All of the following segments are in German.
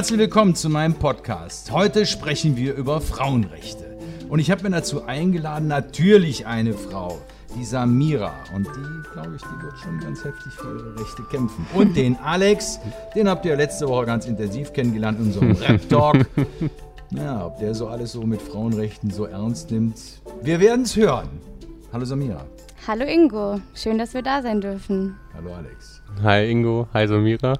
Herzlich willkommen zu meinem Podcast. Heute sprechen wir über Frauenrechte. Und ich habe mir dazu eingeladen, natürlich eine Frau, die Samira. Und die, glaube ich, die wird schon ganz heftig für ihre Rechte kämpfen. Und den Alex, den habt ihr letzte Woche ganz intensiv kennengelernt in unserem Rap-Talk. Ja, ob der so alles so mit Frauenrechten so ernst nimmt. Wir werden es hören. Hallo Samira. Hallo Ingo, schön, dass wir da sein dürfen. Hallo Alex. Hi Ingo, hi Samira.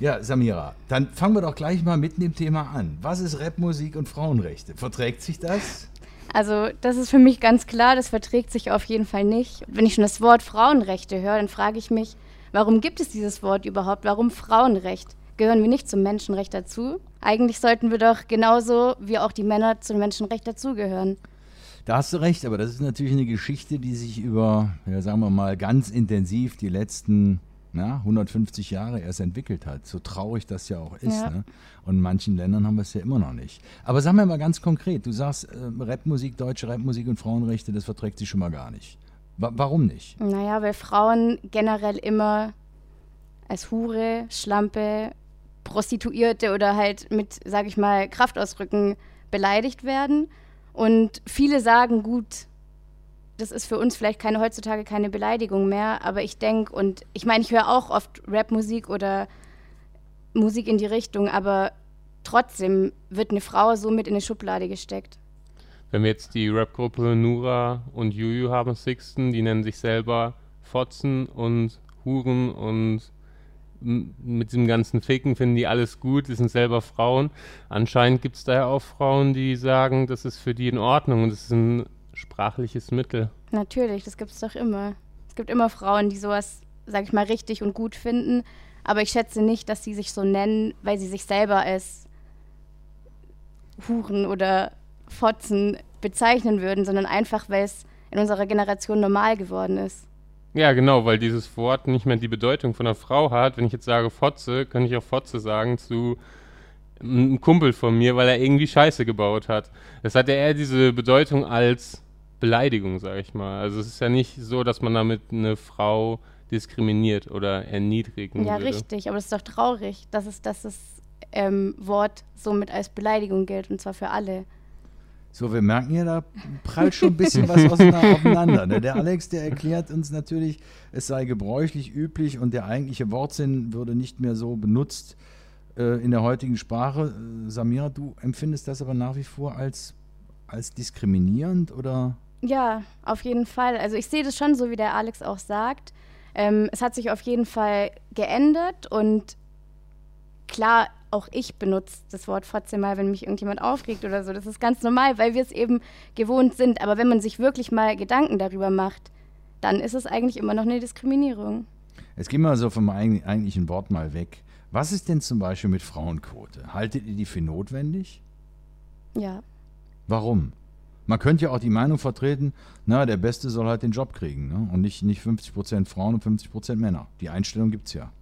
Ja, Samira, dann fangen wir doch gleich mal mit dem Thema an. Was ist Rapmusik und Frauenrechte? Verträgt sich das? Also, das ist für mich ganz klar, das verträgt sich auf jeden Fall nicht. Wenn ich schon das Wort Frauenrechte höre, dann frage ich mich, warum gibt es dieses Wort überhaupt? Warum Frauenrecht? Gehören wir nicht zum Menschenrecht dazu? Eigentlich sollten wir doch genauso wie auch die Männer zum Menschenrecht dazugehören. Da hast du recht, aber das ist natürlich eine Geschichte, die sich über, ja, sagen wir mal, ganz intensiv die letzten na, 150 Jahre erst entwickelt hat. So traurig das ja auch ist. Ja. Ne? Und in manchen Ländern haben wir es ja immer noch nicht. Aber sag mir mal ganz konkret, du sagst, äh, Rapmusik, deutsche Rapmusik und Frauenrechte, das verträgt sich schon mal gar nicht. Wa warum nicht? Naja, weil Frauen generell immer als Hure, Schlampe, Prostituierte oder halt mit, sag ich mal, Kraftausdrücken beleidigt werden. Und viele sagen, gut, das ist für uns vielleicht keine heutzutage keine Beleidigung mehr, aber ich denke und ich meine, ich höre auch oft Rapmusik oder Musik in die Richtung, aber trotzdem wird eine Frau so mit in eine Schublade gesteckt. Wenn wir jetzt die Rapgruppe Nura und Juju haben, Sixten, die nennen sich selber Fotzen und Huren und mit diesem ganzen Ficken finden die alles gut, die sind selber Frauen. Anscheinend gibt es da ja auch Frauen, die sagen, das ist für die in Ordnung und das ist ein sprachliches Mittel. Natürlich, das gibt es doch immer. Es gibt immer Frauen, die sowas, sag ich mal, richtig und gut finden. Aber ich schätze nicht, dass sie sich so nennen, weil sie sich selber als Huren oder Fotzen bezeichnen würden, sondern einfach, weil es in unserer Generation normal geworden ist. Ja, genau, weil dieses Wort nicht mehr die Bedeutung von einer Frau hat. Wenn ich jetzt sage Fotze, kann ich auch Fotze sagen zu einem Kumpel von mir, weil er irgendwie Scheiße gebaut hat. Es hat ja eher diese Bedeutung als Beleidigung, sage ich mal. Also es ist ja nicht so, dass man damit eine Frau diskriminiert oder erniedrigen Ja, würde. richtig, aber es ist doch traurig, dass, es, dass das ähm, Wort somit als Beleidigung gilt und zwar für alle. So, wir merken ja, da prallt schon ein bisschen was aufeinander. Ne? Der Alex, der erklärt uns natürlich, es sei gebräuchlich, üblich und der eigentliche Wortsinn würde nicht mehr so benutzt äh, in der heutigen Sprache. Äh, Samira, du empfindest das aber nach wie vor als, als diskriminierend oder? Ja, auf jeden Fall. Also ich sehe das schon so, wie der Alex auch sagt. Ähm, es hat sich auf jeden Fall geändert und klar, auch ich benutze das Wort Fotze mal, wenn mich irgendjemand aufregt oder so. Das ist ganz normal, weil wir es eben gewohnt sind. Aber wenn man sich wirklich mal Gedanken darüber macht, dann ist es eigentlich immer noch eine Diskriminierung. Jetzt gehen wir also vom eigentlichen Wort mal weg. Was ist denn zum Beispiel mit Frauenquote? Haltet ihr die für notwendig? Ja. Warum? Man könnte ja auch die Meinung vertreten, na, der Beste soll halt den Job kriegen. Ne? Und nicht, nicht 50% Frauen und 50% Männer. Die Einstellung gibt es ja.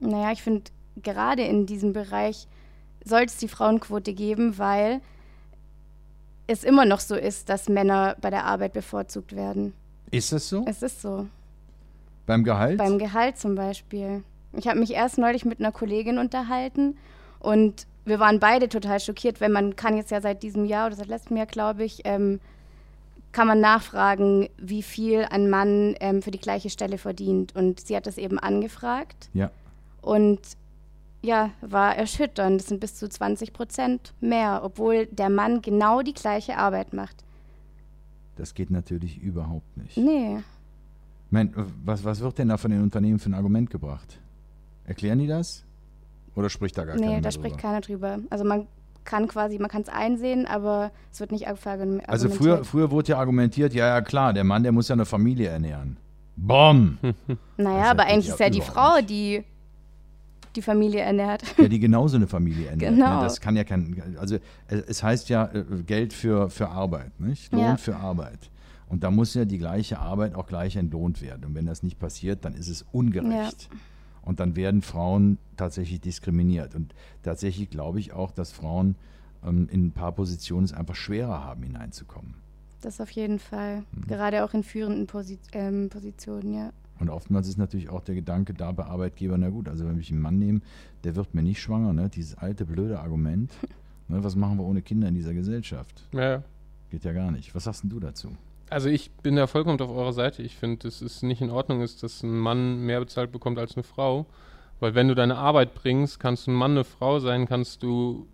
Naja, ich finde, gerade in diesem Bereich sollte es die Frauenquote geben, weil es immer noch so ist, dass Männer bei der Arbeit bevorzugt werden. Ist das so? Es ist so. Beim Gehalt? Beim Gehalt zum Beispiel. Ich habe mich erst neulich mit einer Kollegin unterhalten und wir waren beide total schockiert, weil man kann jetzt ja seit diesem Jahr oder seit letztem Jahr, glaube ich, ähm, kann man nachfragen, wie viel ein Mann ähm, für die gleiche Stelle verdient. Und sie hat das eben angefragt. Ja. Und ja, war erschütternd. Das sind bis zu 20 Prozent mehr, obwohl der Mann genau die gleiche Arbeit macht. Das geht natürlich überhaupt nicht. Nee. Mein, was, was wird denn da von den Unternehmen für ein Argument gebracht? Erklären die das? Oder spricht da gar nee, keiner da drüber? spricht keiner drüber. Also man kann quasi, man kann es einsehen, aber es wird nicht argumentiert. Also früher, früher wurde ja argumentiert, ja, ja klar, der Mann, der muss ja eine Familie ernähren. Bom! naja, aber eigentlich ist ja die Frau, die die Familie ernährt. Ja, die genauso eine Familie ernährt. Genau. Ne? Das kann ja kein, also es heißt ja äh, Geld für, für Arbeit, nicht? Lohn Ja. für Arbeit. Und da muss ja die gleiche Arbeit auch gleich entlohnt werden. Und wenn das nicht passiert, dann ist es ungerecht. Und dann werden Frauen tatsächlich diskriminiert. Und tatsächlich glaube ich auch, dass Frauen ähm, in ein paar Positionen es einfach schwerer haben, hineinzukommen. Das auf jeden Fall. Mhm. Gerade auch in führenden Posi ähm, Positionen, ja. Und oftmals ist natürlich auch der Gedanke da bei Arbeitgebern, na gut, also wenn ich einen Mann nehme, der wird mir nicht schwanger, ne? dieses alte blöde Argument. ne? Was machen wir ohne Kinder in dieser Gesellschaft? Ja. Geht ja gar nicht. Was sagst denn du dazu? Also ich bin da vollkommen auf eurer Seite. Ich finde, dass es nicht in Ordnung ist, dass ein Mann mehr bezahlt bekommt als eine Frau. Weil wenn du deine Arbeit bringst, kannst du ein Mann, eine Frau sein, kannst du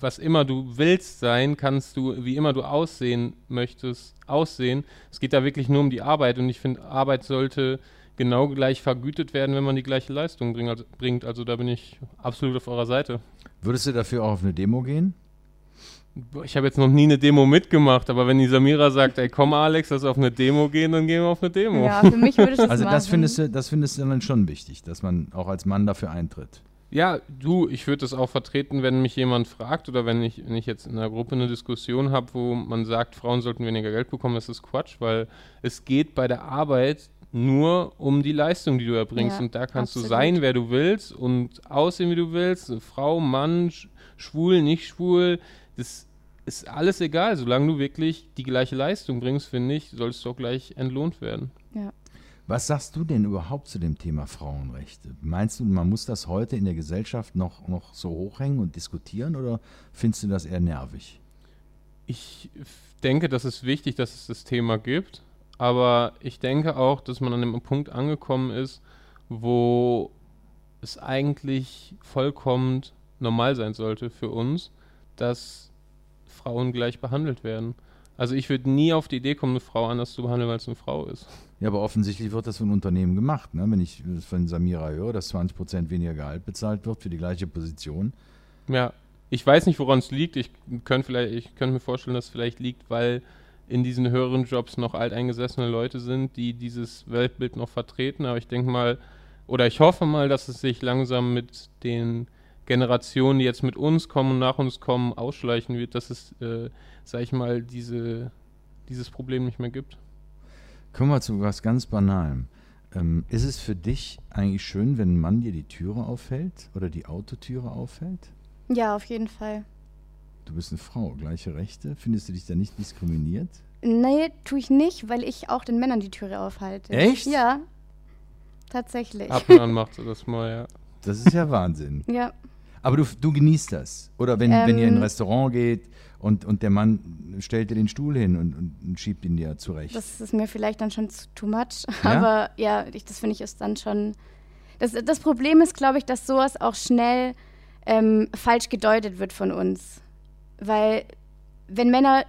was immer du willst sein, kannst du, wie immer du aussehen möchtest, aussehen. Es geht da wirklich nur um die Arbeit und ich finde, Arbeit sollte genau gleich vergütet werden, wenn man die gleiche Leistung bringt. Also da bin ich absolut auf eurer Seite. Würdest du dafür auch auf eine Demo gehen? Ich habe jetzt noch nie eine Demo mitgemacht, aber wenn die Samira sagt, ey komm Alex, lass auf eine Demo gehen, dann gehen wir auf eine Demo. Ja, für mich würde ich das Also machen. das findest, du, das findest du dann schon wichtig, dass man auch als Mann dafür eintritt. Ja, du, ich würde das auch vertreten, wenn mich jemand fragt oder wenn ich, wenn ich jetzt in einer Gruppe eine Diskussion habe, wo man sagt, Frauen sollten weniger Geld bekommen, das ist Quatsch, weil es geht bei der Arbeit nur um die Leistung, die du erbringst. Ja, und da kannst absolut. du sein, wer du willst und aussehen, wie du willst. Frau, Mann, sch- schwul, nicht schwul. Das ist alles egal. Solange du wirklich die gleiche Leistung bringst, finde ich, sollst du auch gleich entlohnt werden. ja. Was sagst du denn überhaupt zu dem Thema Frauenrechte? Meinst du, man muss das heute in der Gesellschaft noch, noch so hochhängen und diskutieren oder findest du das eher nervig? Ich denke, das ist wichtig, dass es das Thema gibt, aber ich denke auch, dass man an einem Punkt angekommen ist, wo es eigentlich vollkommen normal sein sollte für uns, dass Frauen gleich behandelt werden. Also ich würde nie auf die Idee kommen, eine Frau anders zu behandeln, weil es eine Frau ist. Ja, aber offensichtlich wird das von Unternehmen gemacht. Ne? Wenn ich von Samira höre, dass 20 Prozent weniger Gehalt bezahlt wird für die gleiche Position. Ja, ich weiß nicht, woran es liegt. Ich könnte könnte mir vorstellen, dass es vielleicht liegt, weil in diesen höheren Jobs noch alteingesessene Leute sind, die dieses Weltbild noch vertreten. Aber ich denke mal, oder ich hoffe mal, dass es sich langsam mit den Generationen, die jetzt mit uns kommen und nach uns kommen, ausschleichen wird, dass es, äh, sag ich mal, diese, dieses Problem nicht mehr gibt. Kommen wir zu was ganz Banalem. Ähm, ist es für dich eigentlich schön, wenn ein Mann dir die Türe aufhält oder die Autotüre aufhält? ja, auf jeden Fall. Du bist eine Frau, gleiche Rechte. Findest du dich da nicht diskriminiert? Nee, tue ich nicht, weil ich auch den Männern die Türe aufhalte. Echt? Ja. Tatsächlich. Ab und an macht sie das mal, ja. Das ist ja Wahnsinn. Ja. Aber du, du genießt das. Oder wenn, wenn ihr in ein Ähm. Restaurant geht und, und der Mann stellt dir den Stuhl hin und, und, und schiebt ihn dir zurecht. Das ist mir vielleicht dann schon zu- too much. Ja? Aber ja, ich, das finde ich ist dann schon. Das, das Problem ist, glaube ich, dass sowas auch schnell ähm, falsch gedeutet wird von uns. Weil wenn Männer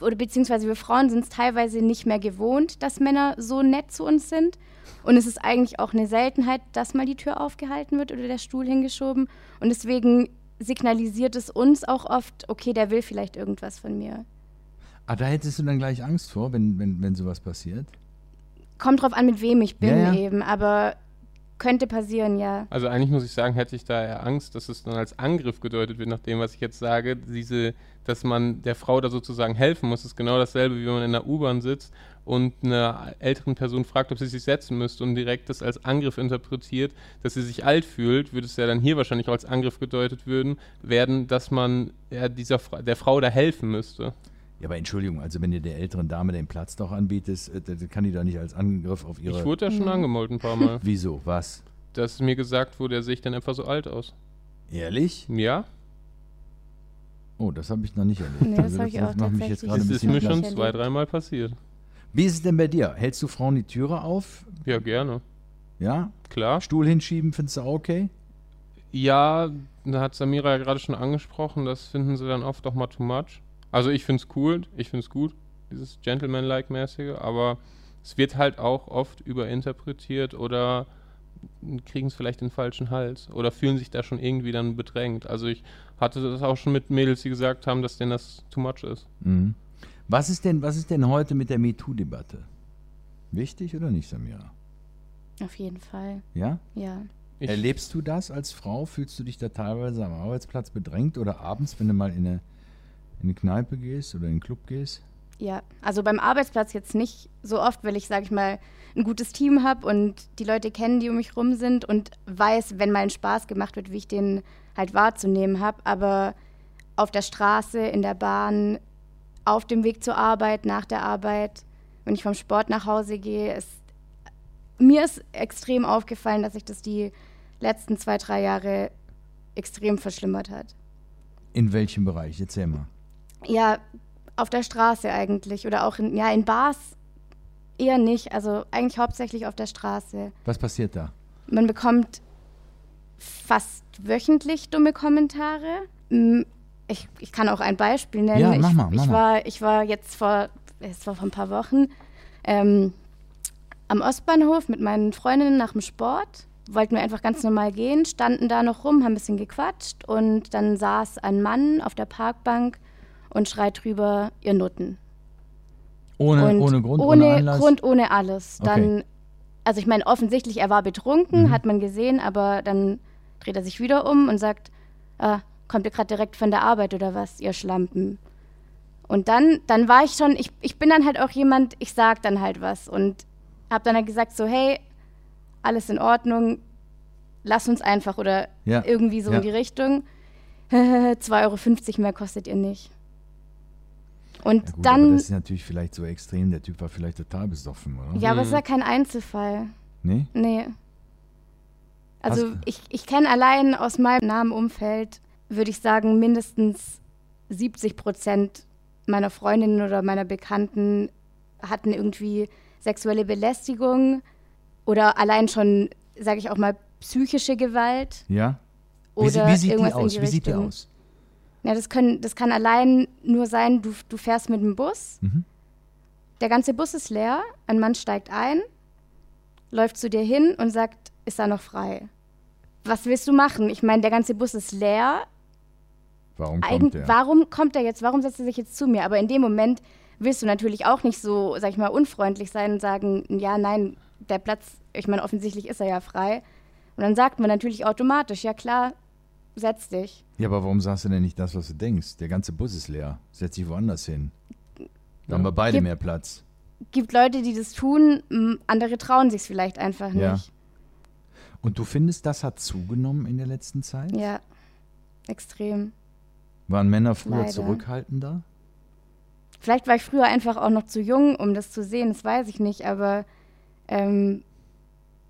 oder beziehungsweise wir Frauen sind es teilweise nicht mehr gewohnt, dass Männer so nett zu uns sind. Und es ist eigentlich auch eine Seltenheit, dass mal die Tür aufgehalten wird oder der Stuhl hingeschoben. Und deswegen signalisiert es uns auch oft, okay, der will vielleicht irgendwas von mir. ah, da hättest du dann gleich Angst vor, wenn, wenn, wenn sowas passiert? Kommt drauf an, mit wem ich bin Ja, ja. eben, aber könnte passieren, ja. Also eigentlich muss ich sagen, hätte ich da eher Angst, dass es dann als Angriff gedeutet wird, nach dem, was ich jetzt sage. Diese, dass man der Frau da sozusagen helfen muss, ist genau dasselbe, wie wenn man in der U-Bahn sitzt und einer älteren Person fragt, ob sie sich setzen müsste und direkt das als Angriff interpretiert, dass sie sich alt fühlt, würde es ja dann hier wahrscheinlich auch als Angriff gedeutet würden, werden, dass man ja, dieser der Frau da helfen müsste. Ja, aber Entschuldigung, also wenn ihr der älteren Dame den Platz doch anbietest, äh, das kann die doch nicht als Angriff auf ihre... Ich wurde da schon angemalt ein paar Mal. Wieso? Was? dass mir gesagt wurde, er sehe ich dann einfach so alt aus. Ehrlich? Ja, Oh, das habe ich noch nicht erlebt. Nee, das Also habe ich auch macht mich jetzt gerade ein das ist bisschen mir schon zwei, dreimal passiert. Wie ist es denn bei dir? Hältst du Frauen die Türe auf? Ja, gerne. Ja? Klar. Stuhl hinschieben, findest du auch okay? Ja, da hat Samira ja gerade schon angesprochen, das finden sie dann oft auch mal too much. Also ich finde es cool, ich finde es gut, dieses Gentleman-like-mäßige, aber es wird halt auch oft überinterpretiert oder kriegen es vielleicht den falschen Hals oder fühlen sich da schon irgendwie dann bedrängt. Also ich hatte das auch schon mit Mädels, die gesagt haben, dass denen das too much ist. Mhm. Was ist denn, was ist denn heute mit der MeToo-Debatte? Wichtig oder nicht, Samira? Auf jeden Fall, Ja? ja. Ich, Erlebst du das als Frau? Fühlst du dich da teilweise am Arbeitsplatz bedrängt oder abends, wenn du mal in eine, in eine Kneipe gehst oder in einen Club gehst? Ja, also beim Arbeitsplatz jetzt nicht so oft, weil ich, sage ich mal, ein gutes Team habe und die Leute kennen, die um mich rum sind und weiß, wenn mal ein Spaß gemacht wird, wie ich den halt wahrzunehmen habe. Aber auf der Straße, in der Bahn, auf dem Weg zur Arbeit, nach der Arbeit, wenn ich vom Sport nach Hause gehe, ist mir ist extrem aufgefallen, dass sich das die letzten zwei, drei Jahre extrem verschlimmert hat. In welchem Bereich? Erzähl mal. Ja, auf der Straße eigentlich. Oder auch in, ja, in Bars eher nicht. Also eigentlich hauptsächlich auf der Straße. Was passiert da? Man bekommt fast wöchentlich dumme Kommentare. Mm, Ich, ich kann auch ein Beispiel nennen. Ja, mach ich, mal, mach ich, mal. war, ich war jetzt vor, es war vor ein paar Wochen ähm, am Ostbahnhof mit meinen Freundinnen nach dem Sport. Wollten wir einfach ganz normal gehen, standen da noch rum, haben ein bisschen gequatscht und dann saß ein Mann auf der Parkbank und schreit drüber, ihr Nutten. Ohne, Und ohne Grund, ohne, ohne Anlass? Grund, ohne alles. Okay. Dann, also ich meine, offensichtlich, er war betrunken, Mhm. hat man gesehen, aber dann dreht er sich wieder um und sagt, ah, kommt ihr gerade direkt von der Arbeit oder was, ihr Schlampen. Und dann, dann war ich schon, ich, ich bin dann halt auch jemand, ich sag dann halt was und hab dann halt gesagt so, hey, alles in Ordnung, lass uns einfach oder Ja, irgendwie so ja. in die Richtung. 2,50 Euro mehr kostet ihr nicht. Und Ja, gut, aber dann, das ist natürlich vielleicht so extrem. Der Typ war vielleicht total besoffen, oder? ja, aber es ist ja kein Einzelfall. Nee? Nee. Also Hast- ich, ich kenne allein aus meinem nahen Umfeld, würde ich sagen, mindestens 70 Prozent meiner Freundinnen oder meiner Bekannten hatten irgendwie sexuelle Belästigung oder allein schon, sage ich auch mal, psychische Gewalt Ja? Wie, oder wie sieht die irgendwas in aus? die Wie sieht die Richtung. aus? Ja, das, können, das kann allein nur sein, du, du fährst mit dem Bus, Mhm. der ganze Bus ist leer, ein Mann steigt ein, läuft zu dir hin und sagt, ist da noch frei? Was willst du machen? Ich meine, der ganze Bus ist leer. Warum Eigen kommt der? Warum kommt er jetzt? Warum setzt er sich jetzt zu mir? Aber in dem Moment willst du natürlich auch nicht so, sag ich mal, unfreundlich sein und sagen, ja, nein, der Platz, ich meine, offensichtlich ist er ja frei. Und dann sagt man natürlich automatisch, ja klar, setz dich. Ja, aber warum sagst du denn nicht das, was du denkst? Der ganze Bus ist leer. Setz dich woanders hin. Dann haben wir beide Gib- mehr Platz. Gibt Leute, die das tun, andere trauen sich vielleicht einfach Ja. nicht. Und du findest, das hat zugenommen in der letzten Zeit? Ja, extrem. Waren Männer früher Leider. zurückhaltender? Vielleicht war ich früher einfach auch noch zu jung, um das zu sehen, das weiß ich nicht, aber ähm,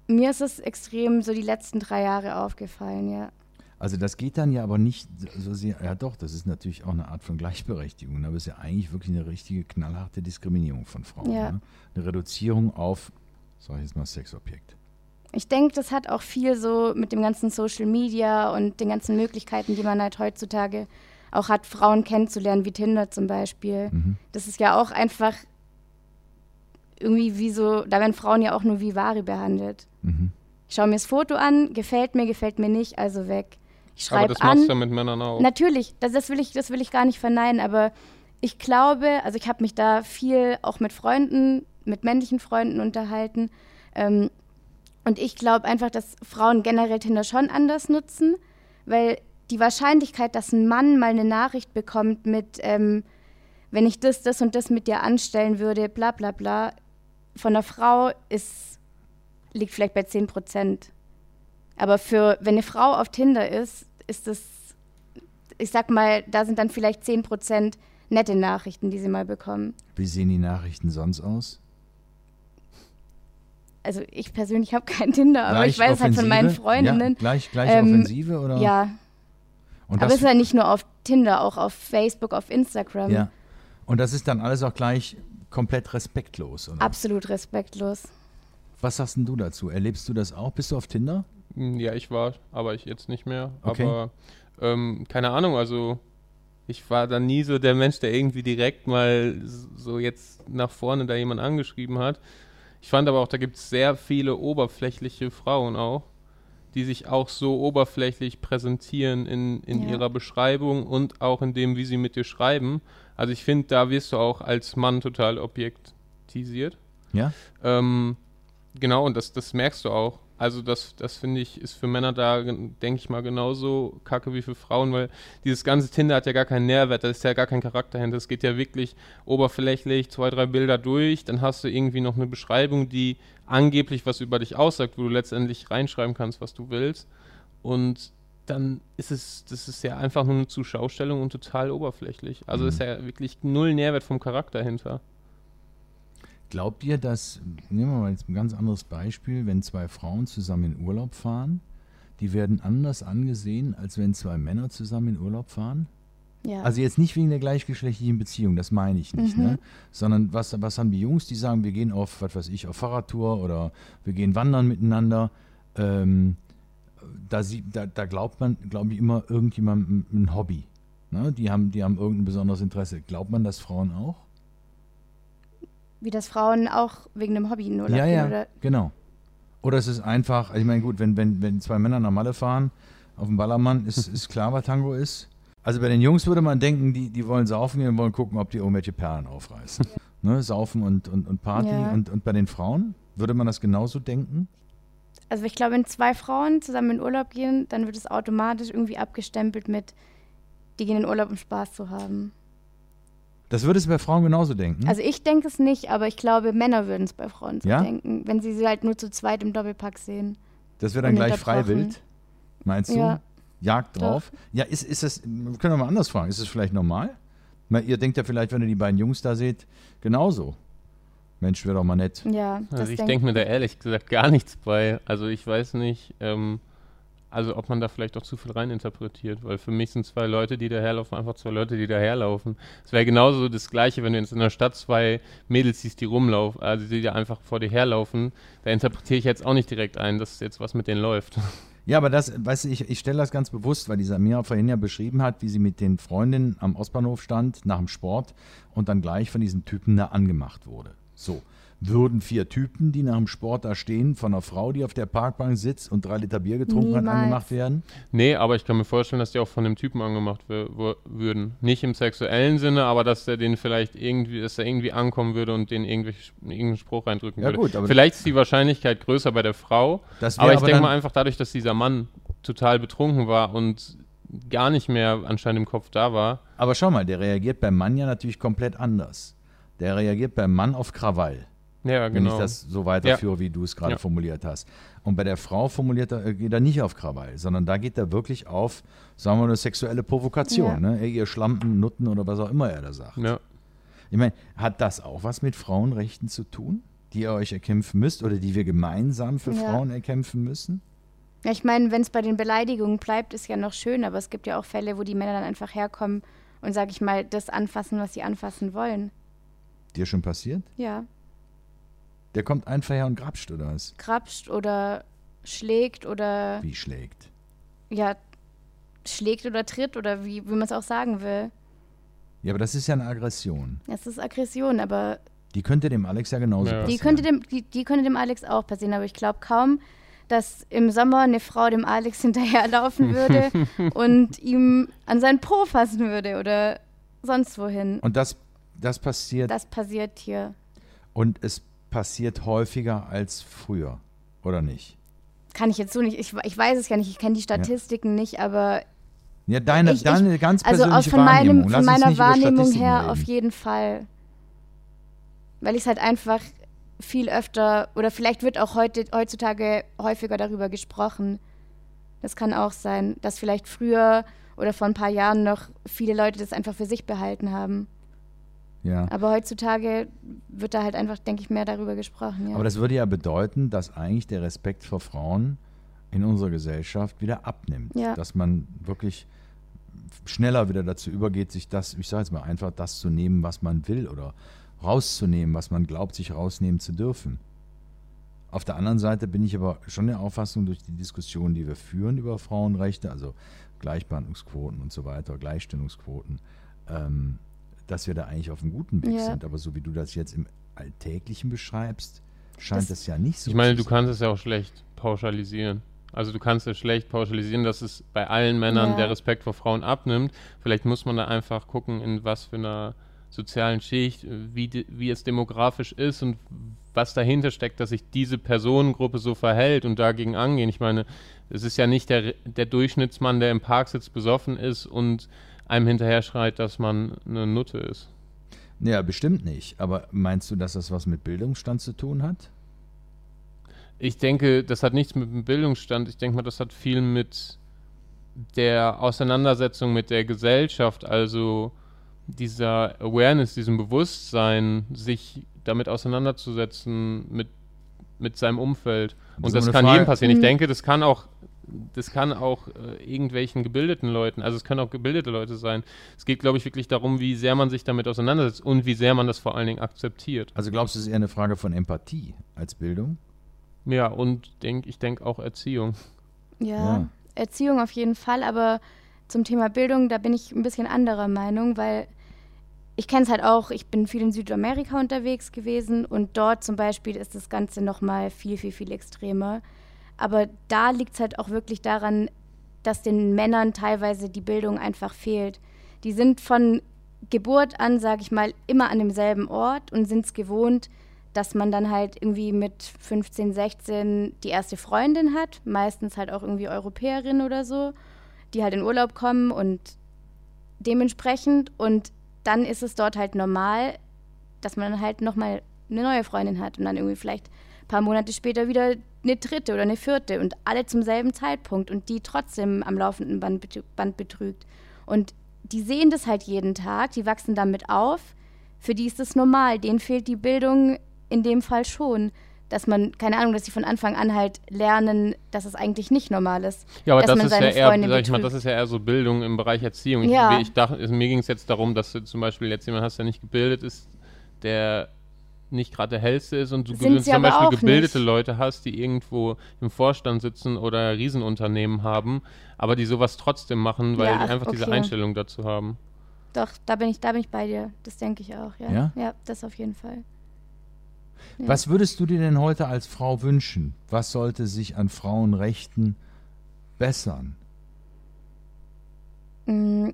mir ist es extrem so die letzten drei Jahre aufgefallen, ja. Also das geht dann ja aber nicht so sehr, ja doch, das ist natürlich auch eine Art von Gleichberechtigung, aber es ist ja eigentlich wirklich eine richtige knallharte Diskriminierung von Frauen. Ja. Ne? Eine Reduzierung auf, sag ich jetzt mal, Sexobjekt. Ich denke, das hat auch viel so mit dem ganzen Social Media und den ganzen Möglichkeiten, die man halt heutzutage auch hat, Frauen kennenzulernen, wie Tinder zum Beispiel. Mhm. Das ist ja auch einfach irgendwie wie so, da werden Frauen ja auch nur wie Ware behandelt. Mhm. Ich schaue mir das Foto an, gefällt mir, gefällt mir nicht, also weg. Ich Aber schreibe das machst an. du ja mit Männern auch. Natürlich, das, das, will ich, das will ich gar nicht verneinen, aber ich glaube, also ich habe mich da viel auch mit Freunden, mit männlichen Freunden unterhalten. Ähm, und ich glaube einfach, dass Frauen generell Tinder schon anders nutzen, weil die Wahrscheinlichkeit, dass ein Mann mal eine Nachricht bekommt mit, ähm, wenn ich das, das und das mit dir anstellen würde, bla bla bla, von einer Frau ist, liegt vielleicht bei 10 Prozent. Aber für, wenn eine Frau auf Tinder ist, ist das, ich sag mal, da sind dann vielleicht 10 Prozent nette Nachrichten, die sie mal bekommen. Wie sehen die Nachrichten sonst aus? Also ich persönlich habe kein Tinder, aber ich Gleich weiß halt von meinen Offensive? Freundinnen. Ja, gleich gleich Ähm, Offensive oder? Ja, Und aber es ist ja nicht nur auf Tinder, auch auf Facebook, auf Instagram. ja. Und das ist dann alles auch gleich komplett respektlos, oder? Absolut respektlos. Was sagst denn du dazu? Erlebst du das auch? Bist du auf Tinder? Hm, Ja, ich war, aber ich jetzt nicht mehr. Okay. Aber ähm, keine Ahnung, also ich war dann nie so der Mensch, der irgendwie direkt mal so jetzt nach vorne da jemand angeschrieben hat. Ich fand aber auch, da gibt es sehr viele oberflächliche Frauen auch, die sich auch so oberflächlich präsentieren in, in Ja. ihrer Beschreibung und auch in dem, wie sie mit dir schreiben. Also ich finde, da wirst du auch als Mann total objektisiert. Ja? Ähm, genau, und das, das merkst du auch. Also das, das finde ich, ist für Männer da, denke ich mal, genauso kacke wie für Frauen, weil dieses ganze Tinder hat ja gar keinen Nährwert, da ist ja gar kein Charakter hinter. Es geht ja wirklich oberflächlich zwei, drei Bilder durch, dann hast du irgendwie noch eine Beschreibung, die angeblich was über dich aussagt, wo du letztendlich reinschreiben kannst, was du willst. Und dann ist es, das ist ja einfach nur eine Zuschaustellung und total oberflächlich. Also ist ja wirklich null Nährwert vom Charakter hinter. Glaubt ihr, dass, nehmen wir mal jetzt ein ganz anderes Beispiel, wenn zwei Frauen zusammen in Urlaub fahren, die werden anders angesehen, als wenn zwei Männer zusammen in Urlaub fahren? Ja. Also jetzt nicht wegen der gleichgeschlechtlichen Beziehung, das meine ich nicht, ne? sondern was, was haben die Jungs, die sagen, wir gehen auf, was weiß ich, auf Fahrradtour oder wir gehen wandern miteinander. Ähm, da, sie, da, da glaubt man, glaube ich, immer irgendjemandem ein Hobby. Ne? Die, haben, die haben irgendein besonderes Interesse. Glaubt man das Frauen auch? Wie das Frauen auch wegen dem Hobby in Urlaub ja, gehen, ja, oder? genau. Oder es ist einfach, also ich meine, gut, wenn, wenn, wenn zwei Männer nach Malle fahren, auf dem Ballermann, ist, ist klar, was Tango ist. Also bei den Jungs würde man denken, die, die wollen saufen gehen und wollen gucken, ob die irgendwelche Perlen aufreißen. Ne? Saufen und, und, und Party. Ja. Und, und bei den Frauen würde man das genauso denken? Also ich glaube, wenn zwei Frauen zusammen in Urlaub gehen, dann wird es automatisch irgendwie abgestempelt mit, die gehen in Urlaub, um Spaß zu haben. Das würdest du bei Frauen genauso denken? Also ich denke es nicht, aber ich glaube, Männer würden es bei Frauen so Ja? denken, wenn sie sie halt nur zu zweit im Doppelpack sehen. das wäre dann gleich freiwillig? Meinst du? Ja. Jagd drauf? Ja, ist, ist das, können wir mal anders fragen, ist es vielleicht normal? Ihr denkt ja vielleicht, wenn ihr die beiden Jungs da seht, genauso. Mensch, wäre doch mal nett. Ja, das Also ich denk- denke mir da ehrlich gesagt gar nichts bei. Also ich weiß nicht, ähm, also ob man da vielleicht auch zu viel reininterpretiert, weil für mich sind zwei Leute, die daherlaufen, einfach zwei Leute, die daherlaufen. Es wäre genauso das Gleiche, wenn du jetzt in der Stadt zwei Mädels siehst, die rumlaufen, also die da einfach vor dir herlaufen. Da interpretiere ich jetzt auch nicht direkt ein, dass jetzt was mit denen läuft. Ja, aber das, weißt du, ich, ich stelle das ganz bewusst, weil die Samira vorhin ja beschrieben hat, wie sie mit den Freundinnen am Ostbahnhof stand, nach dem Sport und dann gleich von diesen Typen da angemacht wurde. So. Würden vier Typen, die nach dem Sport da stehen, von einer Frau, die auf der Parkbank sitzt und drei Liter Bier getrunken hat, Niemals. angemacht werden? Nee, aber ich kann mir vorstellen, dass die auch von dem Typen angemacht wür- wür- würden. Nicht im sexuellen Sinne, aber dass der den vielleicht irgendwie, dass er irgendwie ankommen würde und den irgendwie irgendeinen Spruch reindrücken Ja würde. gut, aber- vielleicht ist die Wahrscheinlichkeit größer bei der Frau, aber ich aber denke mal einfach dadurch, dass dieser Mann total betrunken war und gar nicht mehr anscheinend im Kopf da war. Aber schau mal, der reagiert beim Mann ja natürlich komplett anders. Der reagiert beim Mann auf Krawall. Ja, wenn genau. ich das so weiterführe, wie du es gerade Ja. formuliert hast. Und bei der Frau formuliert er, äh, geht er nicht auf Krawall, sondern da geht er wirklich auf, sagen wir, eine sexuelle Provokation. Ja. Ne? Ihr Schlampen, Nutten oder was auch immer er da sagt. ja. Ich meine, hat das auch was mit Frauenrechten zu tun, die ihr euch erkämpfen müsst oder die wir gemeinsam für Ja. Frauen erkämpfen müssen? Ja, ich meine, wenn es bei den Beleidigungen bleibt, ist ja noch schön, aber es gibt ja auch Fälle, wo die Männer dann einfach herkommen und, sag ich mal, das anfassen, was sie anfassen wollen. Dir schon passiert? Ja, Der kommt einfach her und grapscht oder was? krapscht oder schlägt oder, Wie schlägt? ja, schlägt oder tritt oder wie, wie man es auch sagen will. Ja, aber das ist ja eine Aggression. Das ist Aggression, aber Die könnte dem Alex ja genauso Ja. passieren. die könnte, dem, die, die könnte dem Alex auch passieren, aber ich glaube kaum, dass im Sommer eine Frau dem Alex hinterherlaufen würde und ihm an seinen Po fassen würde oder sonst wohin. und das, das passiert Das passiert hier. und es passiert häufiger als früher, oder nicht? Kann ich jetzt so nicht, ich, ich weiß es ja nicht, ich kenne die Statistiken nicht, aber Ja, deine, Ich- ich- deine ganz also persönliche aus von, Wahrnehmung. meinem, von meiner Wahrnehmung her reden. auf jeden Fall. Weil ich es halt einfach viel öfter, oder vielleicht wird auch heute, heutzutage häufiger darüber gesprochen. Das kann auch sein, dass vielleicht früher oder vor ein paar Jahren noch viele Leute das einfach für sich behalten haben. Ja. Aber heutzutage wird da halt einfach, denke ich, mehr darüber gesprochen. Ja. Aber das würde ja bedeuten, dass eigentlich der Respekt vor Frauen in unserer Gesellschaft wieder abnimmt. Ja. Dass man wirklich schneller wieder dazu übergeht, sich das, ich sage jetzt mal einfach, das zu nehmen, was man will oder rauszunehmen, was man glaubt, sich rausnehmen zu dürfen. Auf der anderen Seite bin ich aber schon der Auffassung, durch die Diskussion, die wir führen über Frauenrechte, also Gleichbehandlungsquoten und so weiter, Gleichstellungsquoten, ähm, dass wir da eigentlich auf einem guten Weg Ja. sind. Aber so wie du das jetzt im Alltäglichen beschreibst, scheint Das- das, ja nicht so Ich meine, du kannst es ja auch schlecht pauschalisieren. Also du kannst es schlecht pauschalisieren, dass es bei allen Männern Ja. der Respekt vor Frauen abnimmt. Vielleicht muss man da einfach gucken, in was für einer sozialen Schicht, wie, de- wie es demografisch ist und was dahinter steckt, dass sich diese Personengruppe so verhält und dagegen angehen. Ich meine, es ist ja nicht der, der Durchschnittsmann, der im Park sitzt, besoffen ist und einem hinterher schreit, dass man eine Nutte ist. Ja, bestimmt nicht. Aber meinst du, dass das was mit Bildungsstand zu tun hat? Ich denke, das hat nichts mit dem Bildungsstand. Ich denke mal, das hat viel mit der Auseinandersetzung mit der Gesellschaft, also dieser Awareness, diesem Bewusstsein, sich damit auseinanderzusetzen, mit, mit seinem Umfeld. Und das eine kann Frage- jedem passieren. Ich denke, das kann auch, das kann auch äh, irgendwelchen gebildeten Leuten, also es können auch gebildete Leute sein. Es geht, glaube ich, wirklich darum, wie sehr man sich damit auseinandersetzt und wie sehr man das vor allen Dingen akzeptiert. Also glaubst du, es ist eher eine Frage von Empathie als Bildung? Ja, und denk, ich denke auch Erziehung. Ja, Ja. Erziehung auf jeden Fall, aber zum Thema Bildung, da bin ich ein bisschen anderer Meinung, weil ich kenne es halt auch, ich bin viel in Südamerika unterwegs gewesen und dort zum Beispiel ist das Ganze nochmal viel, viel, viel extremer. Aber da liegt es halt auch wirklich daran, dass den Männern teilweise die Bildung einfach fehlt. Die sind von Geburt an, sage ich mal, immer an demselben Ort und sind es gewohnt, dass man dann halt irgendwie mit 15, 16 die erste Freundin hat, meistens halt auch irgendwie Europäerin oder so, die halt in Urlaub kommen und dementsprechend und dann ist es dort halt normal, dass man halt nochmal eine neue Freundin hat und dann irgendwie vielleicht ein paar Monate später wieder eine dritte oder eine vierte und alle zum selben Zeitpunkt und die trotzdem am laufenden Band, betrü- Band betrügt. Und die sehen das halt jeden Tag, die wachsen damit auf. Für die ist das normal, denen fehlt die Bildung in dem Fall schon. Dass man, keine Ahnung, dass sie von Anfang an halt lernen, dass es eigentlich nicht normal ist. Ja, aber dass das man ist ja seine eher, ich mal, das ist ja eher so Bildung im Bereich Erziehung. Ich, Ja. ich dachte, es- mir ging es jetzt darum, dass du zum Beispiel jetzt jemanden hast, der nicht gebildet ist, der nicht gerade der hellste ist und du sie zum aber Beispiel auch gebildete nicht. Leute hast, die irgendwo im Vorstand sitzen oder Riesenunternehmen haben, aber die sowas trotzdem machen, weil Ja, die einfach diese okay. Einstellung dazu haben. Doch, da bin ich, da bin ich bei dir. Das denke ich auch, ja. Ja? Ja, das auf jeden Fall. Ja. Was würdest du dir denn heute als Frau wünschen? Was sollte sich an Frauenrechten bessern? Mm,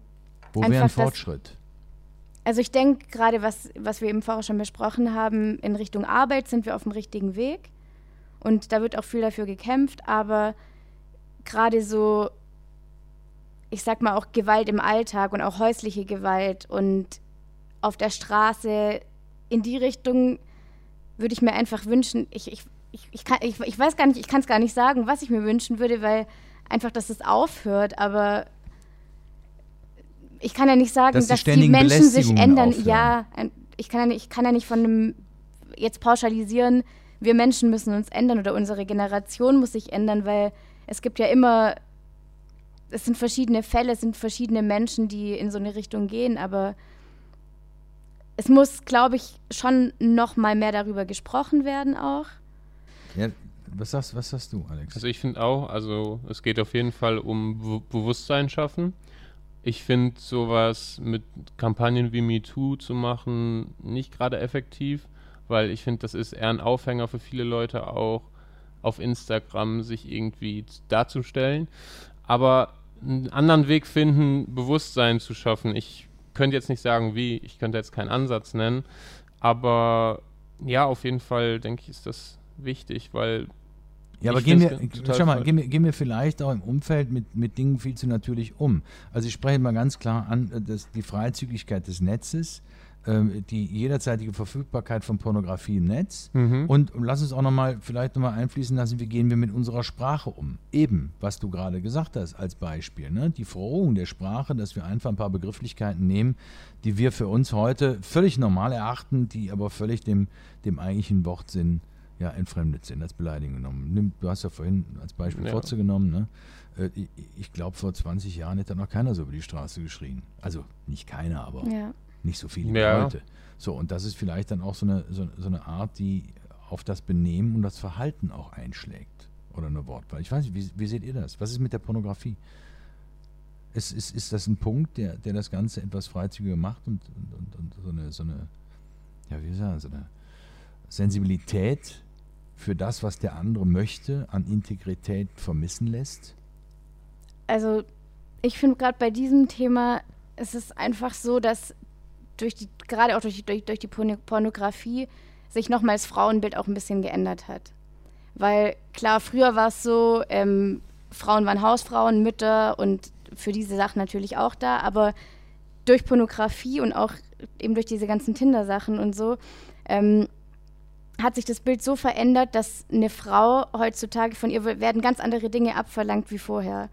Wo Einfach wäre ein das- Fortschritt? Also ich denke gerade, was, was wir eben vorher schon besprochen haben, in Richtung Arbeit sind wir auf dem richtigen Weg. Und da wird auch viel dafür gekämpft, aber gerade so, ich sag mal auch Gewalt im Alltag und auch häusliche Gewalt und auf der Straße, in die Richtung würde ich mir einfach wünschen, ich, ich, ich, ich, kann, ich, ich weiß gar nicht, ich kann es gar nicht sagen, was ich mir wünschen würde, weil einfach, dass es aufhört, aber ich kann ja nicht sagen, Dass dass, die die, Menschen sich ändern. aufhören. Ja, ich kann ja, nicht, ich kann ja nicht von einem jetzt pauschalisieren, wir Menschen müssen uns ändern oder unsere Generation muss sich ändern, weil es gibt ja immer, es sind verschiedene Fälle, es sind verschiedene Menschen, die in so eine Richtung gehen, aber es muss, glaube ich, schon noch mal mehr darüber gesprochen werden auch. Ja, was, sagst, was sagst du, Alex? Also ich finde auch, also es geht auf jeden Fall um Be Bewusstsein schaffen. Ich finde sowas mit Kampagnen wie MeToo zu machen nicht gerade effektiv, weil ich finde, das ist eher ein Aufhänger für viele Leute auch auf Instagram sich irgendwie darzustellen. Aber einen anderen Weg finden, Bewusstsein zu schaffen. Ich könnte jetzt nicht sagen, wie, ich könnte jetzt keinen Ansatz nennen, aber ja, auf jeden Fall denke ich, ist das wichtig, weil Ja, aber gehen wir, schau mal, gehen wir, gehen wir vielleicht auch im Umfeld mit, mit Dingen viel zu natürlich um. Also ich spreche mal ganz klar an, äh, dass die Freizügigkeit des Netzes, ähm, die jederzeitige Verfügbarkeit von Pornografie im Netz Mhm. und lass uns auch nochmal, vielleicht nochmal einfließen lassen, wie gehen wir mit unserer Sprache um. Eben, was du gerade gesagt hast als Beispiel, ne? die Verrohung der Sprache, dass wir einfach ein paar Begrifflichkeiten nehmen, die wir für uns heute völlig normal erachten, die aber völlig dem, dem eigentlichen Wortsinn ja, entfremdet sind, als Beleidigung genommen. Nimm, du hast ja vorhin als Beispiel Ja. Fotze genommen. Ne? Äh, Ich, ich glaube, vor 20 Jahren hätte noch keiner so über die Straße geschrien. Also nicht keiner, aber Ja. nicht so viele wie Ja. heute. So, und das ist vielleicht dann auch so eine, so, so eine Art, die auf das Benehmen und das Verhalten auch einschlägt. Oder eine Wortwahl. Ich weiß nicht, wie, wie seht ihr das? Was ist mit der Pornografie? Ist, ist, ist das ein Punkt, der, der das Ganze etwas freizügiger macht und, und, und, und so eine, so eine, ja, wie sagen, so eine Sensibilität für das, was der andere möchte, an Integrität vermissen lässt? Also ich finde gerade bei diesem Thema ist es einfach so, dass durch die, gerade auch durch, die- durch, durch die Porno- Pornografie sich nochmal das Frauenbild auch ein bisschen geändert hat. Weil klar, früher war es so, ähm, Frauen waren Hausfrauen, Mütter und für diese Sachen natürlich auch da, aber durch Pornografie und auch eben durch diese ganzen Tinder-Sachen und so, ähm, hat sich das Bild so verändert, dass eine Frau heutzutage von ihr werden ganz andere Dinge abverlangt wie vorher.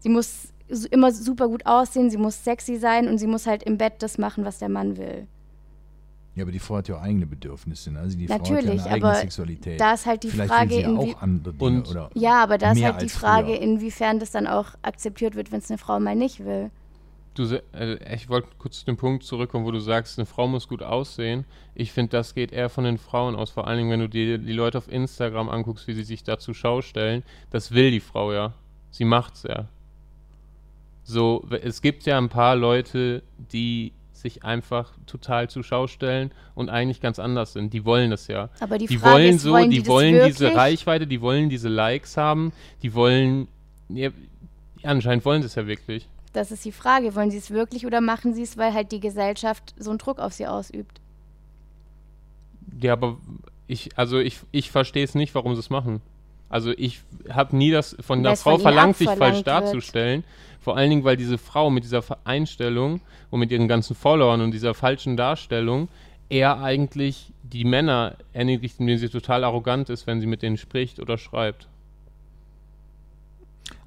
Sie muss immer super gut aussehen, sie muss sexy sein und sie muss halt im Bett das machen, was der Mann will. Ja, aber die Frau hat ja auch eigene Bedürfnisse. Ne? Also die Natürlich, Frau hat ja eine eigene aber Sexualität. Da ist halt die Vielleicht Frage, inwie auch andere Dinge. Und- oder ja, aber da ist halt die Frage, früher. inwiefern das dann auch akzeptiert wird, wenn es eine Frau mal nicht will. Du, äh, ich wollte kurz zu dem Punkt zurückkommen, wo du sagst, eine Frau muss gut aussehen. Ich finde, das geht eher von den Frauen aus. Vor allen Dingen, wenn du dir die Leute auf Instagram anguckst, wie sie sich da zur Schau stellen. Das will die Frau ja. Sie macht's ja. So, es gibt ja ein paar Leute, die sich einfach total zur Schau stellen und eigentlich ganz anders sind. Die wollen das ja. Aber die die Frage wollen ist, so, wollen die, die wollen diese wirklich? Reichweite, die wollen diese Likes haben, die wollen. Ja, anscheinend wollen sie es ja wirklich. Das ist die Frage, wollen sie es wirklich oder machen sie es, weil halt die Gesellschaft so einen Druck auf sie ausübt? Ja, aber ich, also ich, ich verstehe es nicht, warum sie es machen. Also ich habe nie das von von Frau ihnen verlangt, sich falsch wird. darzustellen. Vor allen Dingen, weil diese Frau mit dieser Einstellung und mit ihren ganzen Followern und dieser falschen Darstellung eher eigentlich die Männer erniedrigt, indem sie total arrogant ist, wenn sie mit denen spricht oder schreibt.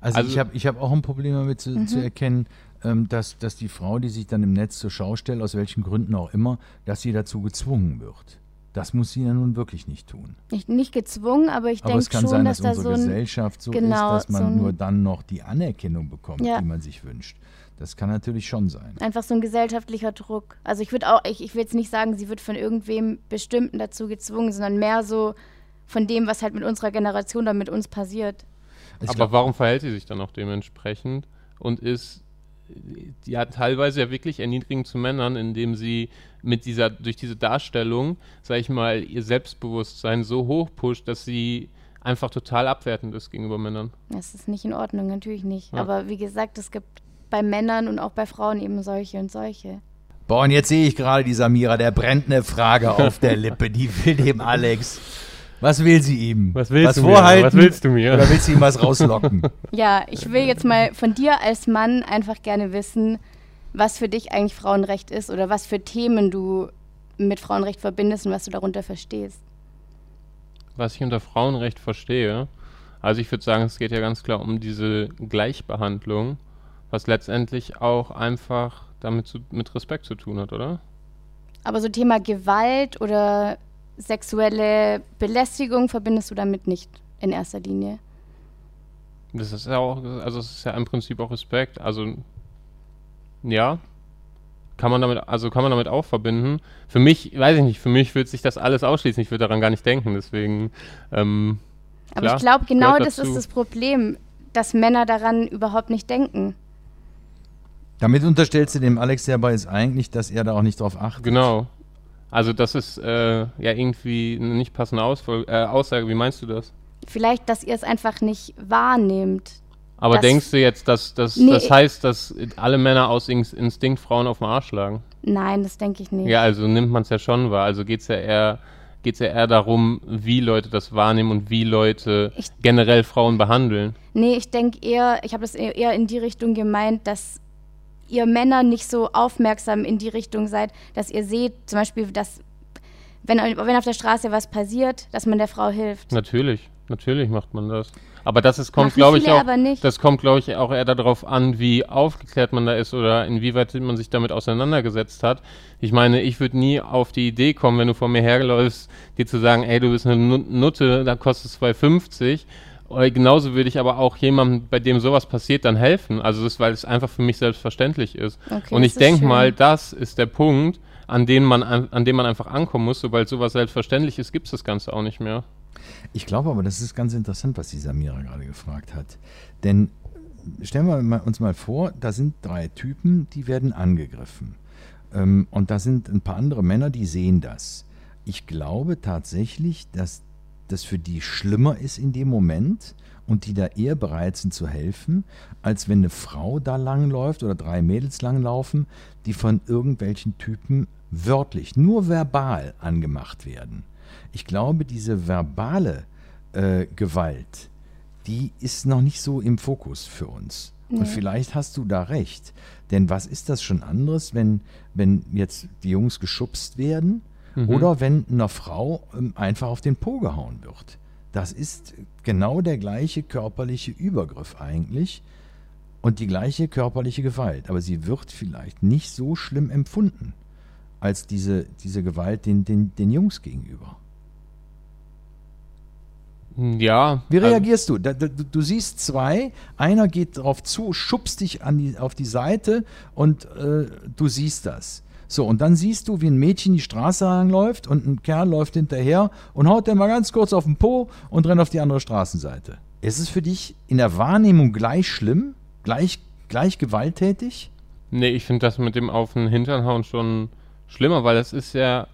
Also, Also- ich habe ich hab auch ein Problem damit zu, Mhm. zu erkennen, ähm, dass, dass die Frau, die sich dann im Netz zur Schau stellt, aus welchen Gründen auch immer, dass sie dazu gezwungen wird. Das muss sie ja nun wirklich nicht tun. Nicht, nicht gezwungen, aber ich Aber es denke kann schon, sein, dass dass, da so unsere. Gesellschaft so genau, ist, dass man so ein- nur dann noch die Anerkennung bekommt, Ja. die man sich wünscht. Das kann natürlich schon sein. Einfach so ein gesellschaftlicher Druck. Also ich würde auch, ich, ich will jetzt nicht sagen, sie wird von irgendwem Bestimmten dazu gezwungen, sondern mehr so von dem, was halt mit unserer Generation oder mit uns passiert. Ich Aber glaub, warum verhält sie sich dann auch dementsprechend und ist ja teilweise ja wirklich erniedrigend zu Männern, indem sie mit dieser, durch diese Darstellung, sag ich mal, ihr Selbstbewusstsein so hoch pusht, dass sie einfach total abwertend ist gegenüber Männern. Das ist nicht in Ordnung, natürlich nicht. Ja. Aber wie gesagt, es gibt bei Männern und auch bei Frauen eben solche und solche. Boah, und jetzt sehe ich gerade die Samira, der brennt eine Frage auf der Lippe. Die will dem Alex. Was will sie ihm? Was willst was du mir? vorhalten? Was willst du mir? Oder willst du ihm was rauslocken? Ja, ich will jetzt mal von dir als Mann einfach gerne wissen, was für dich eigentlich Frauenrecht ist oder was für Themen du mit Frauenrecht verbindest und was du darunter verstehst. Was ich unter Frauenrecht verstehe, also ich würde sagen, es geht ja ganz klar um diese Gleichbehandlung, was letztendlich auch einfach damit zu, mit Respekt zu tun hat, oder? Aber so Thema Gewalt oder sexuelle Belästigung verbindest du damit nicht in erster Linie. Das ist ja auch, also es ist ja im Prinzip auch Respekt. Also ja, kann man damit, also kann man damit auch verbinden. Für mich, weiß ich nicht, für mich wird sich das alles ausschließen. Ich würde daran gar nicht denken. Deswegen, ähm, Aber Klar, ich glaube, genau das dazu. ist das Problem, dass Männer daran überhaupt nicht denken. Damit unterstellst du dem Alex ja bei ist eigentlich, dass er da auch nicht drauf achtet. genau. Also das ist äh, ja irgendwie eine nicht passende Ausfol äh, Aussage. Wie meinst du das? Vielleicht, dass ihr es einfach nicht wahrnehmt. Aber denkst du jetzt, dass, dass Nee. das heißt, dass alle Männer aus Ins- Instinkt Frauen auf den Arsch schlagen? Nein, das denke ich nicht. Ja, also nimmt man es ja schon wahr. Also geht es ja eher geht's ja eher darum, wie Leute das wahrnehmen und wie Leute Ich- generell Frauen behandeln. Nee, ich denke eher, ich habe das eher eher in die Richtung gemeint, dass ihr Männer nicht so aufmerksam in die Richtung seid, dass ihr seht, zum Beispiel, dass wenn, wenn auf der Straße was passiert, dass man der Frau hilft. Natürlich, natürlich macht man das. Aber das ist, kommt, glaube ich, auch, aber nicht. das kommt, glaube ich, auch eher darauf an, wie aufgeklärt man da ist oder inwieweit man sich damit auseinandergesetzt hat. Ich meine, ich würde nie auf die Idee kommen, wenn du vor mir herläufst, dir zu sagen, ey, du bist eine Nu- Nutte, da kostet es 2,50. Oder Genauso würde ich aber auch jemandem, bei dem sowas passiert, dann helfen. Also das, weil es einfach für mich selbstverständlich ist. Okay, Und ich denke mal, das ist der Punkt, an dem man, an, dem man einfach ankommen muss. Sobald sowas selbstverständlich ist, gibt es das Ganze auch nicht mehr. Ich glaube aber, das ist ganz interessant, was die Samira gerade gefragt hat. Denn stellen wir uns mal vor, da sind drei Typen, die werden angegriffen. Ähm, und da sind ein paar andere Männer, die sehen das. Ich glaube tatsächlich, dass das für die schlimmer ist in dem Moment und die da eher bereit sind zu helfen, als wenn eine Frau da langläuft oder drei Mädels langlaufen, die von irgendwelchen Typen wörtlich, nur verbal angemacht werden. Ich glaube, diese verbale äh, Gewalt, die ist noch nicht so im Fokus für uns. Und vielleicht hast du da recht. Denn was ist das schon anderes, wenn, wenn jetzt die Jungs geschubst werden oder wenn einer Frau ähm, einfach auf den Po gehauen wird? Das ist genau der gleiche körperliche Übergriff eigentlich und die gleiche körperliche Gewalt. Aber sie wird vielleicht nicht so schlimm empfunden. als diese, diese Gewalt den, den, den Jungs gegenüber. Ja. Wie also- reagierst du? Da, da, du? Du siehst zwei, einer geht drauf zu, schubst dich an die, auf die Seite und äh, du siehst das. So, und dann siehst du, wie ein Mädchen die Straße langläuft und ein Kerl läuft hinterher und haut dann mal ganz kurz auf den Po und rennt auf die andere Straßenseite. Ist es für dich in der Wahrnehmung gleich schlimm? Gleich, gleich gewalttätig? Nee, ich finde das mit dem auf den Hintern hauen schon schlimmer, weil das ist ja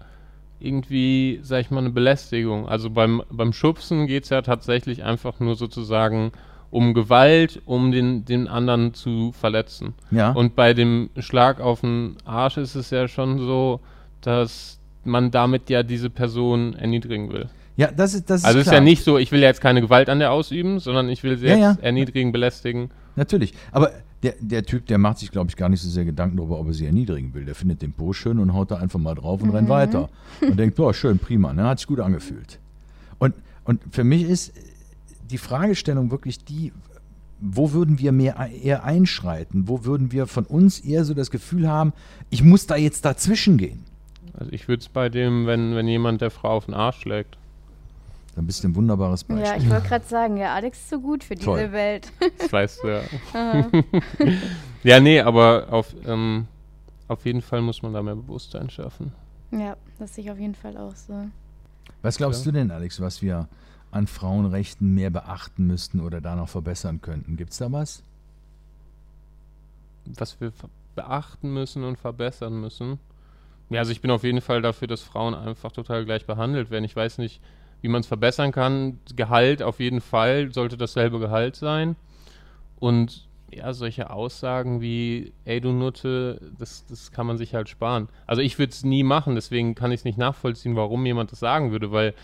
irgendwie, sag ich mal, eine Belästigung. Also beim, beim Schubsen geht es ja tatsächlich einfach nur sozusagen um Gewalt, um den, den anderen zu verletzen. Ja. Und bei dem Schlag auf den Arsch ist es ja schon so, dass man damit ja diese Person erniedrigen will. ja, das ist, das ist also es ist klar. ja nicht so, ich will jetzt keine Gewalt an der ausüben, sondern ich will sie Ja, jetzt ja. erniedrigen, belästigen. Natürlich. Aber der, der Typ, der macht sich, glaube ich, gar nicht so sehr Gedanken darüber, ob er sie erniedrigen will. Der findet den Po schön und haut da einfach mal drauf und rennt weiter. Und denkt, boah, schön, prima, ne? hat sich gut angefühlt. Und, und für mich ist die Fragestellung wirklich die, wo würden wir mehr eher einschreiten? Wo würden wir von uns eher so das Gefühl haben, ich muss da jetzt dazwischen gehen? Also ich würde es bei dem, wenn, wenn jemand der Frau auf den Arsch schlägt. Dann bist du ein wunderbares Beispiel. Ja, ich wollte gerade sagen, ja, Alex ist so gut für Toll. diese Welt. Das weißt du ja. ja, nee, aber auf, ähm, auf jeden Fall muss man da mehr Bewusstsein schaffen. ja, das sehe ich auf jeden Fall auch so. Was glaubst Ja. du denn, Alex, was wir an Frauenrechten mehr beachten müssten oder da noch verbessern könnten? Gibt es da was? Was wir beachten müssen und verbessern müssen. Ja, also ich bin auf jeden Fall dafür, dass Frauen einfach total gleich behandelt werden. Ich weiß nicht, wie man es verbessern kann. Gehalt auf jeden Fall sollte dasselbe Gehalt sein. Und ja, solche Aussagen wie, ey du Nutte, das, das kann man sich halt sparen. Also ich würde es nie machen, deswegen kann ich es nicht nachvollziehen, warum jemand das sagen würde, weil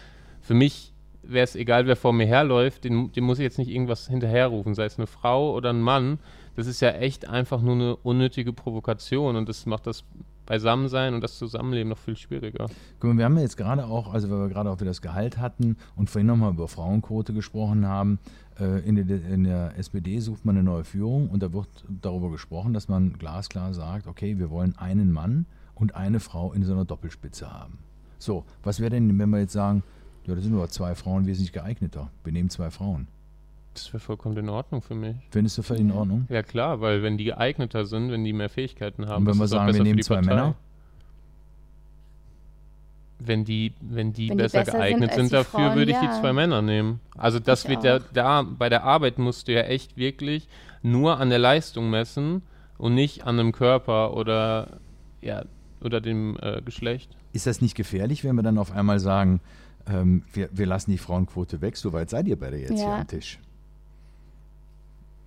für mich wäre es egal, wer vor mir herläuft, dem, dem muss ich jetzt nicht irgendwas hinterherrufen, sei es eine Frau oder ein Mann. Das ist ja echt einfach nur eine unnötige Provokation und das macht das Beisammensein und das Zusammenleben noch viel schwieriger. Guck mal, wir haben ja jetzt gerade auch, also weil wir gerade auch wieder das Gehalt hatten und vorhin nochmal über Frauenquote gesprochen haben, äh, in, der, in der SPD sucht man eine neue Führung und da wird darüber gesprochen, dass man glasklar sagt, okay, wir wollen einen Mann und eine Frau in so einer Doppelspitze haben. So, was wäre denn, wenn wir jetzt sagen, ja, das sind nur zwei Frauen wesentlich geeigneter. Wir nehmen zwei Frauen. Das wäre vollkommen in Ordnung für mich. Findest du völlig in Ordnung? Ja klar, weil wenn die geeigneter sind, wenn die mehr Fähigkeiten haben, Und wenn wir sagen, wir besser nehmen die zwei Partei. Männer? Wenn die, wenn die Wenn die besser besser sind geeignet sind, die dafür, Frauen, würde ich ja. die zwei Männer nehmen. Also das Ich wird ja da, bei der Arbeit musst du ja echt wirklich nur an der Leistung messen und nicht an einem Körper oder ja, oder dem äh, Geschlecht. Ist das nicht gefährlich, wenn wir dann auf einmal sagen, ähm, wir, wir lassen die Frauenquote weg? So weit seid ihr beide jetzt hier Ja. am Tisch.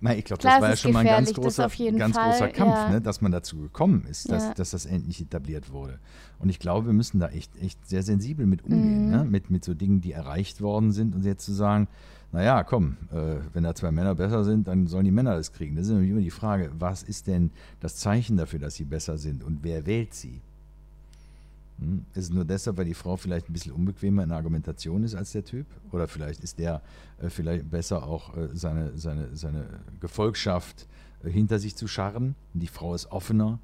Na, ich glaube, das war ja schon mal ein ganz großer, ganz Fall, großer Kampf, ja. ne, dass man dazu gekommen ist, dass, Ja. dass das endlich etabliert wurde. Und ich glaube, wir müssen da echt, echt sehr sensibel mit umgehen, Mhm. ne? mit, mit so Dingen, die erreicht worden sind und jetzt zu sagen, naja, komm, äh, wenn da zwei Männer besser sind, dann sollen die Männer das kriegen. Das ist nämlich immer die Frage, was ist denn das Zeichen dafür, dass sie besser sind und wer wählt sie? Hm? Ist es nur deshalb, weil die Frau vielleicht ein bisschen unbequemer in der Argumentation ist als der Typ? Oder vielleicht ist der äh, vielleicht besser auch äh, seine, seine, seine Gefolgschaft äh, hinter sich zu scharren? Und die Frau ist offener.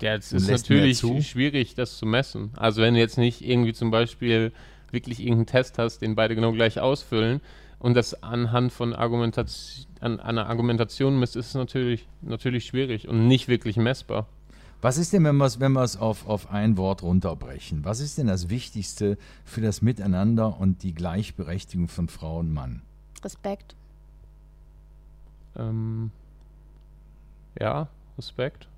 Ja, es ist natürlich schwierig, das zu messen. Also wenn du jetzt nicht irgendwie zum Beispiel wirklich irgendeinen Test hast, den beide genau gleich ausfüllen und das anhand von Argumentation, an einer Argumentation misst, ist es natürlich, natürlich schwierig und nicht wirklich messbar. Was ist denn, wenn wir es wenn wir's auf, auf ein Wort runterbrechen? Was ist denn das Wichtigste für das Miteinander und die Gleichberechtigung von Frau und Mann? Respekt. Ähm, ja, Respekt.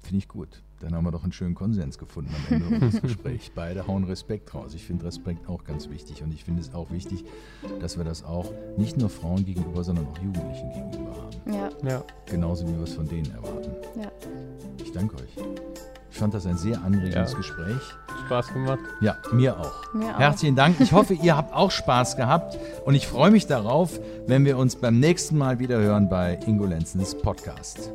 Finde ich gut. Dann haben wir doch einen schönen Konsens gefunden am Ende unseres Gesprächs. Beide hauen Respekt raus. Ich finde Respekt auch ganz wichtig. Und ich finde es auch wichtig, dass wir das auch nicht nur Frauen gegenüber, sondern auch Jugendlichen gegenüber haben. Ja, Ja. Genauso wie wir es von denen erwarten. ja. Ich danke euch. Ich fand das ein sehr anregendes Ja. Gespräch. Spaß gemacht. Ja, mir auch. Mir auch. Herzlichen Dank. Ich hoffe, ihr habt auch Spaß gehabt. Und ich freue mich darauf, wenn wir uns beim nächsten Mal wieder hören bei Ingo Lenzens Podcast.